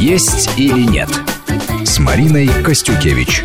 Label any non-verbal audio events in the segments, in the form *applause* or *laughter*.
«Есть или нет» с Мариной Костюкевич.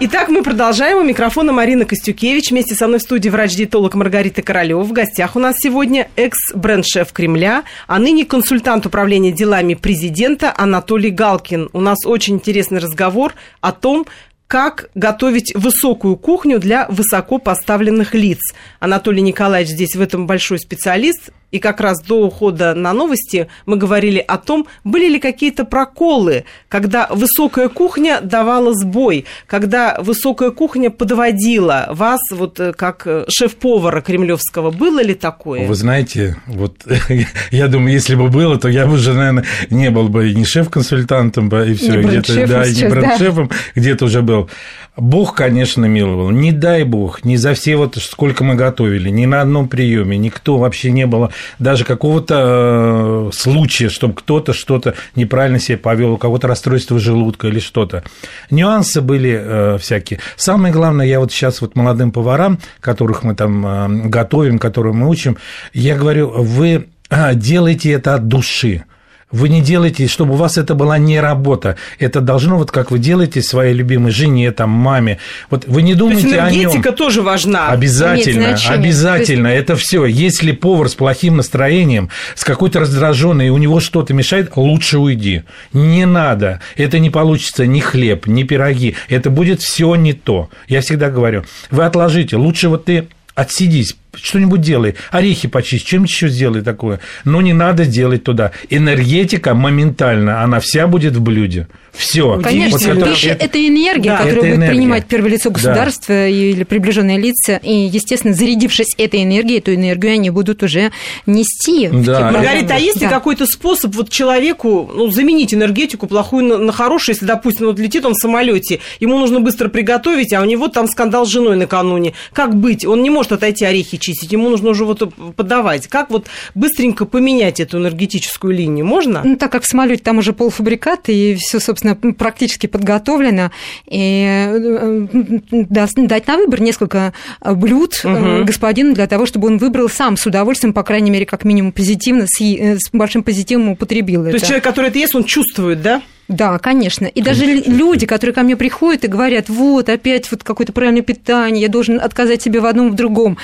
Итак, мы продолжаем. У микрофона Марина Костюкевич. Вместе со мной в студии врач-диетолог Маргарита Королева. В гостях у нас сегодня экс-бренд-шеф Кремля, а ныне консультант управления делами президента Анатолий Галкин. У нас очень интересный разговор о том, как готовить высокую кухню для высоко поставленных лиц. Анатолий Николаевич здесь в этом большой специалист. И как раз до ухода на новости мы говорили о том, были ли какие-то проколы, когда высокая кухня давала сбой, когда высокая кухня подводила вас, вот э, как э, шеф-повара кремлевского. Было ли такое? Вы знаете, вот *laughs* я думаю, если бы было, то я бы уже, наверное, не был бы ни шеф-консультантом, и все, где-то, да, и бренд-шефом, да. где-то уже был. Бог, конечно, миловал. Не дай Бог, ни за все вот сколько мы готовили, ни на одном приеме, никто вообще не было даже какого-то э, случая, чтобы кто-то что-то неправильно себя повел, у кого-то расстройство желудка или что-то. Нюансы были э, всякие. Самое главное, я вот сейчас вот молодым поварам, которых мы там э, готовим, которых мы учим, я говорю, вы делайте это от души. Вы не делаете, чтобы у вас это была не работа. Это должно, вот как вы делаете своей любимой жене, там, маме. Вот вы не думаете То есть энергетика о нем. тоже важна. Обязательно, обязательно. Есть... Это все. Если повар с плохим настроением, с какой-то раздраженной, и у него что-то мешает, лучше уйди. Не надо. Это не получится ни хлеб, ни пироги. Это будет все не то. Я всегда говорю, вы отложите. Лучше вот ты отсидись, что-нибудь делай, орехи почисть, чем еще сделай такое. Но не надо делать туда. Энергетика моментально, она вся будет в блюде. Все. Конечно, вот, пища это, это энергия, да, которую это будет энергия. принимать первое лицо государства да. или приближенные лица. И, естественно, зарядившись этой энергией, эту энергию они будут уже нести. Да. Маргарита, а есть ли да. какой-то способ вот человеку ну, заменить энергетику плохую на, на хорошую, если, допустим, вот летит он в самолете, ему нужно быстро приготовить, а у него там скандал с женой накануне. Как быть? Он не может отойти орехи чистить, ему нужно уже вот подавать. Как вот быстренько поменять эту энергетическую линию? Можно? Ну, так как в самолете там уже полуфабрикаты, и все, собственно, практически подготовлено, и э, дать на выбор несколько блюд угу. господину для того, чтобы он выбрал сам с удовольствием, по крайней мере, как минимум позитивно, с, э, с большим позитивом употребил То это. есть человек, который это ест, он чувствует, да? Да, конечно. И конечно. даже люди, которые ко мне приходят и говорят, вот, опять вот какое-то правильное питание, я должен отказать себе в одном, в другом.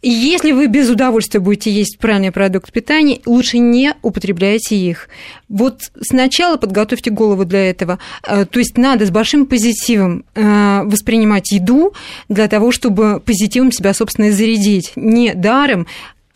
И если вы без удовольствия будете есть правильный продукт питания, лучше не употребляйте их. Вот сначала подготовьте голову для этого. Э, то есть надо с большим позитивом э, воспринимать еду для того, чтобы позитивом себя, собственно, зарядить. Не даром,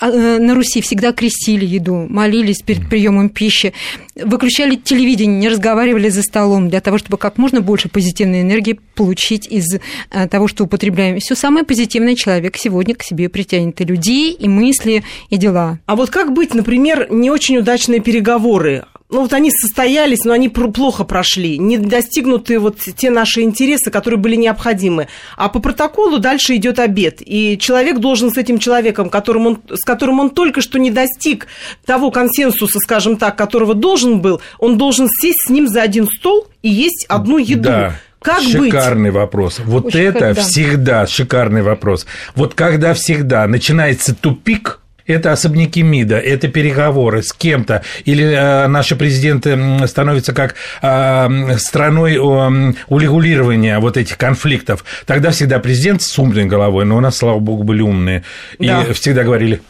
на Руси всегда крестили еду, молились перед приемом пищи, выключали телевидение, не разговаривали за столом для того, чтобы как можно больше позитивной энергии получить из э, того, что употребляем. Все самое позитивное человек сегодня к себе притянет и людей, и мысли, и дела. А вот как быть, например, не очень удачные переговоры? Ну вот они состоялись, но они плохо прошли, не достигнуты вот те наши интересы, которые были необходимы. А по протоколу дальше идет обед, и человек должен с этим человеком, которым он, с которым он только что не достиг того консенсуса, скажем так, которого должен был, он должен сесть с ним за один стол и есть одну еду. Да. Как шикарный быть? вопрос. Вот Очень это да. всегда шикарный вопрос. Вот когда всегда начинается тупик, это особняки МИДа, это переговоры с кем-то, или э, наши президенты становятся как э, страной э, урегулирования вот этих конфликтов, тогда всегда президент с умной головой, но у нас, слава богу, были умные, да. и всегда говорили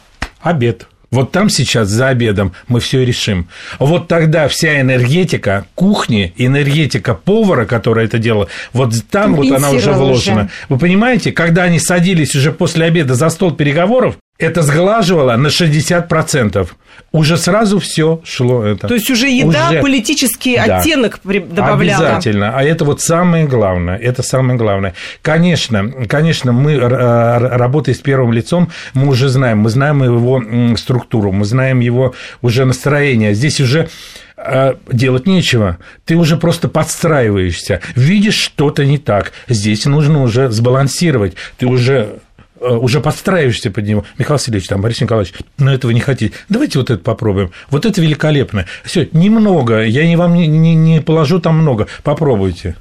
«обед». Вот там сейчас за обедом мы все решим. Вот тогда вся энергетика кухни, энергетика повара, который это делал, вот там вот она уже вложена. Уже. Вы понимаете, когда они садились уже после обеда за стол переговоров, это сглаживало на 60%. Уже сразу все шло это. То есть уже еда уже... политический да. оттенок добавляла. Обязательно. А это вот самое главное. Это самое главное. Конечно, конечно, мы, работая с первым лицом, мы уже знаем, мы знаем его структуру, мы знаем его уже настроение. Здесь уже а, делать нечего. Ты уже просто подстраиваешься. Видишь что-то не так. Здесь нужно уже сбалансировать. Ты уже Э, уже подстраиваешься под него. Михаил Васильевич, там, Борис Николаевич, но этого не хотите. Давайте вот это попробуем. Вот это великолепно. Все, немного, я не вам не, не, не положу там много. Попробуйте.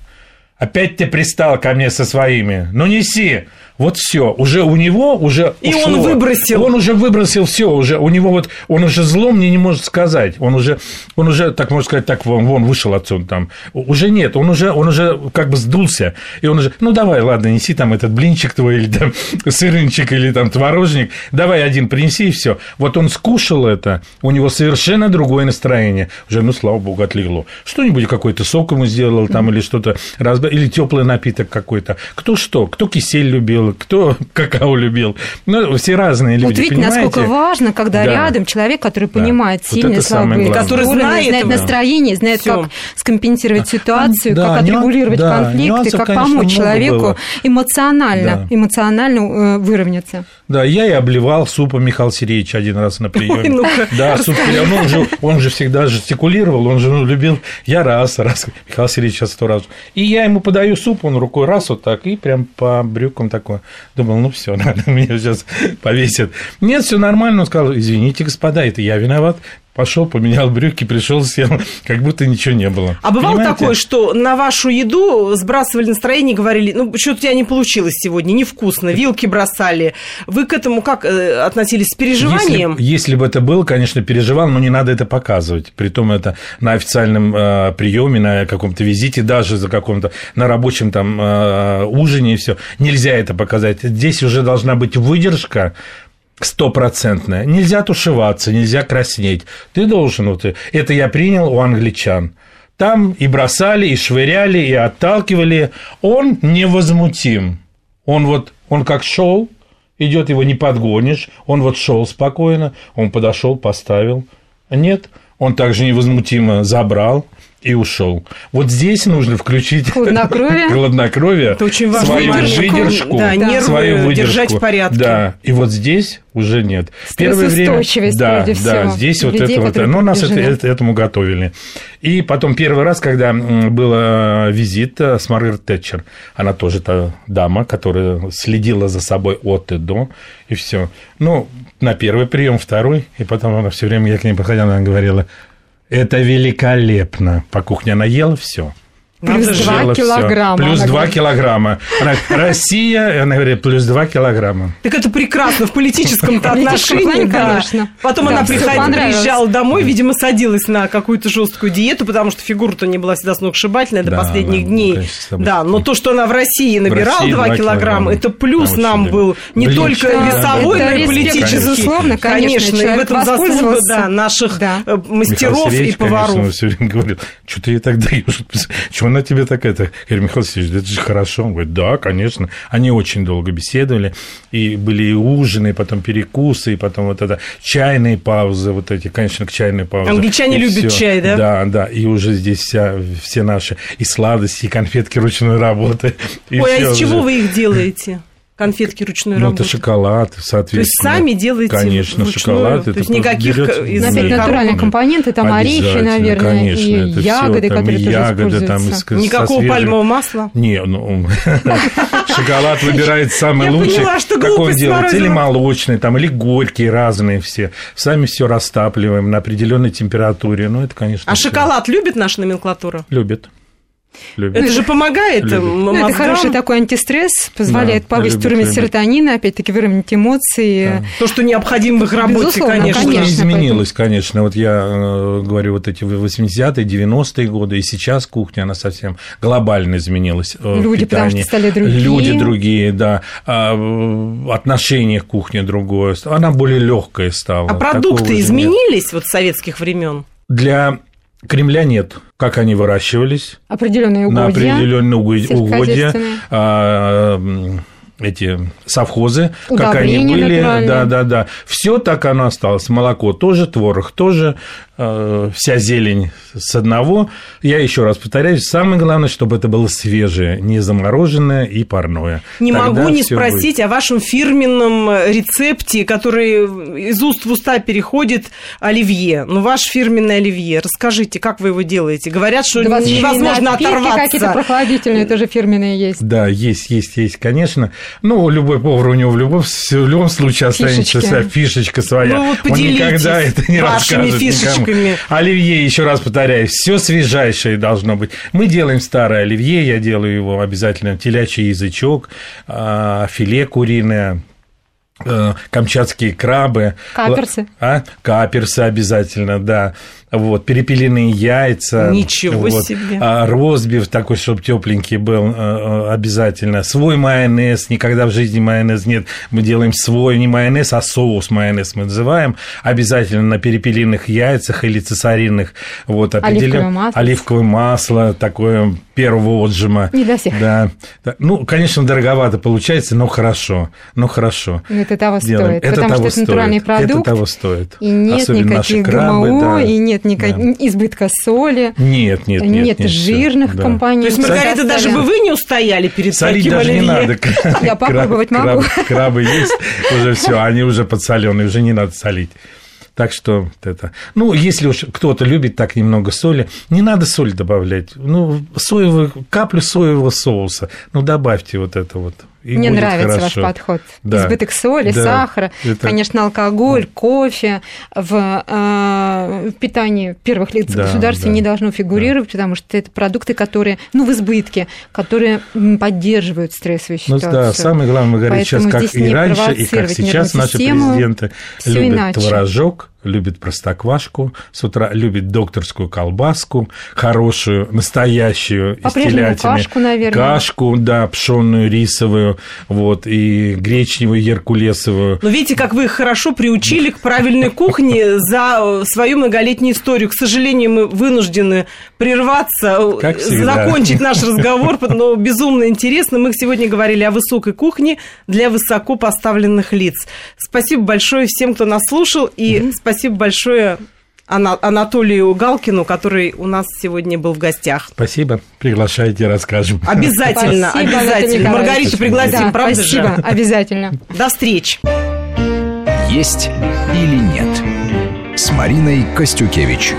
Опять ты пристал ко мне со своими. Ну, неси. Вот все, уже у него уже и ушло. он выбросил, он уже выбросил все, уже у него вот он уже зло мне не может сказать, он уже он уже так можно сказать так вон, вон вышел отсюда там уже нет, он уже он уже как бы сдулся и он уже ну давай ладно неси там этот блинчик твой или там *laughs* сырынчик или там творожник, давай один принеси и все. Вот он скушал это, у него совершенно другое настроение, уже ну слава богу отлегло. Что-нибудь какой-то сок ему сделал там или что-то или теплый напиток какой-то. Кто что, кто кисель любил кто *laughs* какао любил. Ну, все разные люди, Вот видите, понимаете? насколько важно, когда да. рядом человек, который понимает да. сильные, вот слабые который знает, знает настроение, знает, Всё. как скомпенсировать ситуацию, да, как отрегулировать да, конфликты, нюансов, как конечно, помочь человеку было. эмоционально, да. эмоционально э, выровняться. Да, я и обливал супом Михаил Сергеевич один раз на приеме. ну да, суп, ну, он, же, он же всегда жестикулировал, он же ну, любил, я раз, раз, Михаил Сергеевич сейчас сто раз. И я ему подаю суп, он рукой раз вот так, и прям по брюкам такой Думал, ну все, *laughs* надо, меня сейчас повесят. Нет, все нормально. Он сказал, извините, господа, это я виноват пошел, поменял брюки, пришел, сел, *laughs* как будто ничего не было. А бывало Понимаете? такое, что на вашу еду сбрасывали настроение и говорили, ну, что-то у тебя не получилось сегодня, невкусно, вилки бросали. Вы к этому как э, относились с переживанием? Если, если бы это было, конечно, переживал, но не надо это показывать. Притом это на официальном э, приеме, на каком-то визите, даже за каком-то, на рабочем там э, ужине и все. Нельзя это показать. Здесь уже должна быть выдержка, стопроцентная. Нельзя тушеваться, нельзя краснеть. Ты должен, вот, это я принял у англичан. Там и бросали, и швыряли, и отталкивали. Он невозмутим. Он вот, он как шел, идет, его не подгонишь. Он вот шел спокойно, он подошел, поставил. Нет, он также невозмутимо забрал, и ушел. Вот здесь нужно включить хладнокровие, *laughs* хладнокровие Это очень важно. свою выдержку, да, нервы свою выдержку. держать в порядке. Да, и вот здесь уже нет. Первое время, да, да, всего. здесь вот это вот, но нас это, это, этому готовили. И потом первый раз, когда был э, визит э, с Маргарет Тэтчер, она тоже та дама, которая следила за собой от и до, и все. Ну, на первый прием, второй, и потом она все время, я к ней подходила, она говорила, это великолепно. По кухне она ела все. Плюс 2 килограмма. Плюс 2 килограмма. Россия, она говорит, плюс 2 килограмма. Так это прекрасно в политическом отношении, конечно. Потом она приезжала домой, видимо, садилась на какую-то жесткую диету, потому что фигура-то не была всегда сногсшибательная до последних дней. Да, но то, что она в России набирала 2 килограмма, это плюс нам был не только весовой, но и политический. Безусловно, конечно. И в этом заслуга наших э, мастеров и поваров. все время говорил, что ты ей так даешь? Чего она тебе такая? Я говорю, Михаил Васильевич, это же хорошо. Он говорит, да, конечно. Они очень долго беседовали, и были и ужины, и потом перекусы, и потом вот это чайные паузы, вот эти, конечно, к чайной паузе. Англичане любят всё. чай, да? Да, да, и уже здесь вся, все наши и сладости, и конфетки ручной работы. Ой, а из чего вы их делаете? Конфетки ручной ну, работы. это шоколад, соответственно. То есть сами делаете Конечно, вручную, шоколад. То есть никаких берёте, из ну, опять натуральные компоненты, там орехи, наверное, конечно, и это ягоды, всё, там которые и тоже ягоды, там из, Никакого пальмового масла? Не, ну, *laughs* шоколад выбирает самый лучший. Я что как он делает? Или молочный, там, или горькие, разные все. Сами все растапливаем на определенной температуре. Ну, это, конечно. А шоколад любит наша номенклатура? Любит. Любит. Это же помогает любит. Ну, это хороший такой антистресс, позволяет да, повысить любит, уровень любит. серотонина, опять-таки выровнять эмоции. Да. То, что необходимо в их работе, Безусловно, конечно. Конечно изменилась, поэтому... конечно. Вот я э, говорю, вот эти 80-е, 90-е годы, и сейчас кухня, она совсем глобально изменилась. Э, Люди, потому что стали другие. Люди другие, да. А, отношение к кухне другое. Она более легкая стала. А продукты изменились вот с советских времен? Для Кремля нет. Как они выращивались? Определенные угодья. На определенные угодья. Эти совхозы, как они были, да, да, да, все так оно осталось. Молоко тоже, творог тоже, Э, вся зелень с одного. Я еще раз повторяюсь, самое главное, чтобы это было свежее, не замороженное и парное. Не Тогда могу не спросить будет. о вашем фирменном рецепте, который из уст в уста переходит оливье. Ну, ваш фирменный оливье. Расскажите, как вы его делаете? Говорят, что да невозможно оторваться. какие-то прохладительные тоже фирменные есть. Да, есть, есть, есть, конечно. Ну, любой повар у него в любом, в любом случае останется своя фишечка своя. Ну, вот Он никогда это не расскажет фишечками. никому. Оливье, еще раз повторяю, все свежайшее должно быть. Мы делаем старое оливье, я делаю его обязательно телячий язычок, а, филе куриное, э, камчатские крабы. Каперсы. А? Каперсы обязательно, да вот, перепелиные яйца. Ничего вот, себе. А, розбив такой, чтобы тепленький был э, э, обязательно. Свой майонез, никогда в жизни майонез нет. Мы делаем свой, не майонез, а соус майонез мы называем. Обязательно на перепелиных яйцах или цесаринных. Вот, Оливковое масло. Оливковое масло такое первого отжима. Не для всех. Да. Ну, конечно, дороговато получается, но хорошо. Но хорошо. Это того Делаем. стоит. Это потому того что это натуральный продукт. Это того стоит. И нет Особенно никаких крабы, ГМО, да. и нет никак... да. избытка соли. Нет, нет, нет. Нет жирных да. компаний. То есть, Маргарита, даже бы вы не устояли перед Солить таким даже оливье. не надо. *laughs* Я попробовать могу. *laughs* Крабы есть, уже все, они уже подсоленные, уже не надо солить. Так что это... Ну, если уж кто-то любит так немного соли, не надо соль добавлять. Ну, соевую, каплю соевого соуса. Ну, добавьте вот это вот. И Мне нравится хорошо. ваш подход. Да. Избыток соли, да. сахара, это... конечно, алкоголь, да. кофе в, э, питании первых лиц да, государства да. не должно фигурировать, да. потому что это продукты, которые, ну, в избытке, которые поддерживают стрессовую ситуацию. Ну, да, самое главное, мы говорим сейчас, как и раньше, и как сейчас наши президенты любят иначе. творожок, любит простоквашку, с утра любит докторскую колбаску, хорошую, настоящую из телятины. кашку, наверное. Кашку, да, пшенную, рисовую, вот, и гречневую, геркулесовую. Но видите, как вы их хорошо приучили к правильной кухне за свою многолетнюю историю. К сожалению, мы вынуждены прерваться, закончить наш разговор, но безумно интересно. Мы сегодня говорили о высокой кухне для высоко поставленных лиц. Спасибо большое всем, кто нас слушал, и спасибо спасибо большое Анатолию Галкину, который у нас сегодня был в гостях. Спасибо. Приглашайте, расскажем. Обязательно, спасибо, обязательно. Маргариту пригласим, да, правда спасибо, же? обязательно. До встречи. Есть или нет с Мариной Костюкевич.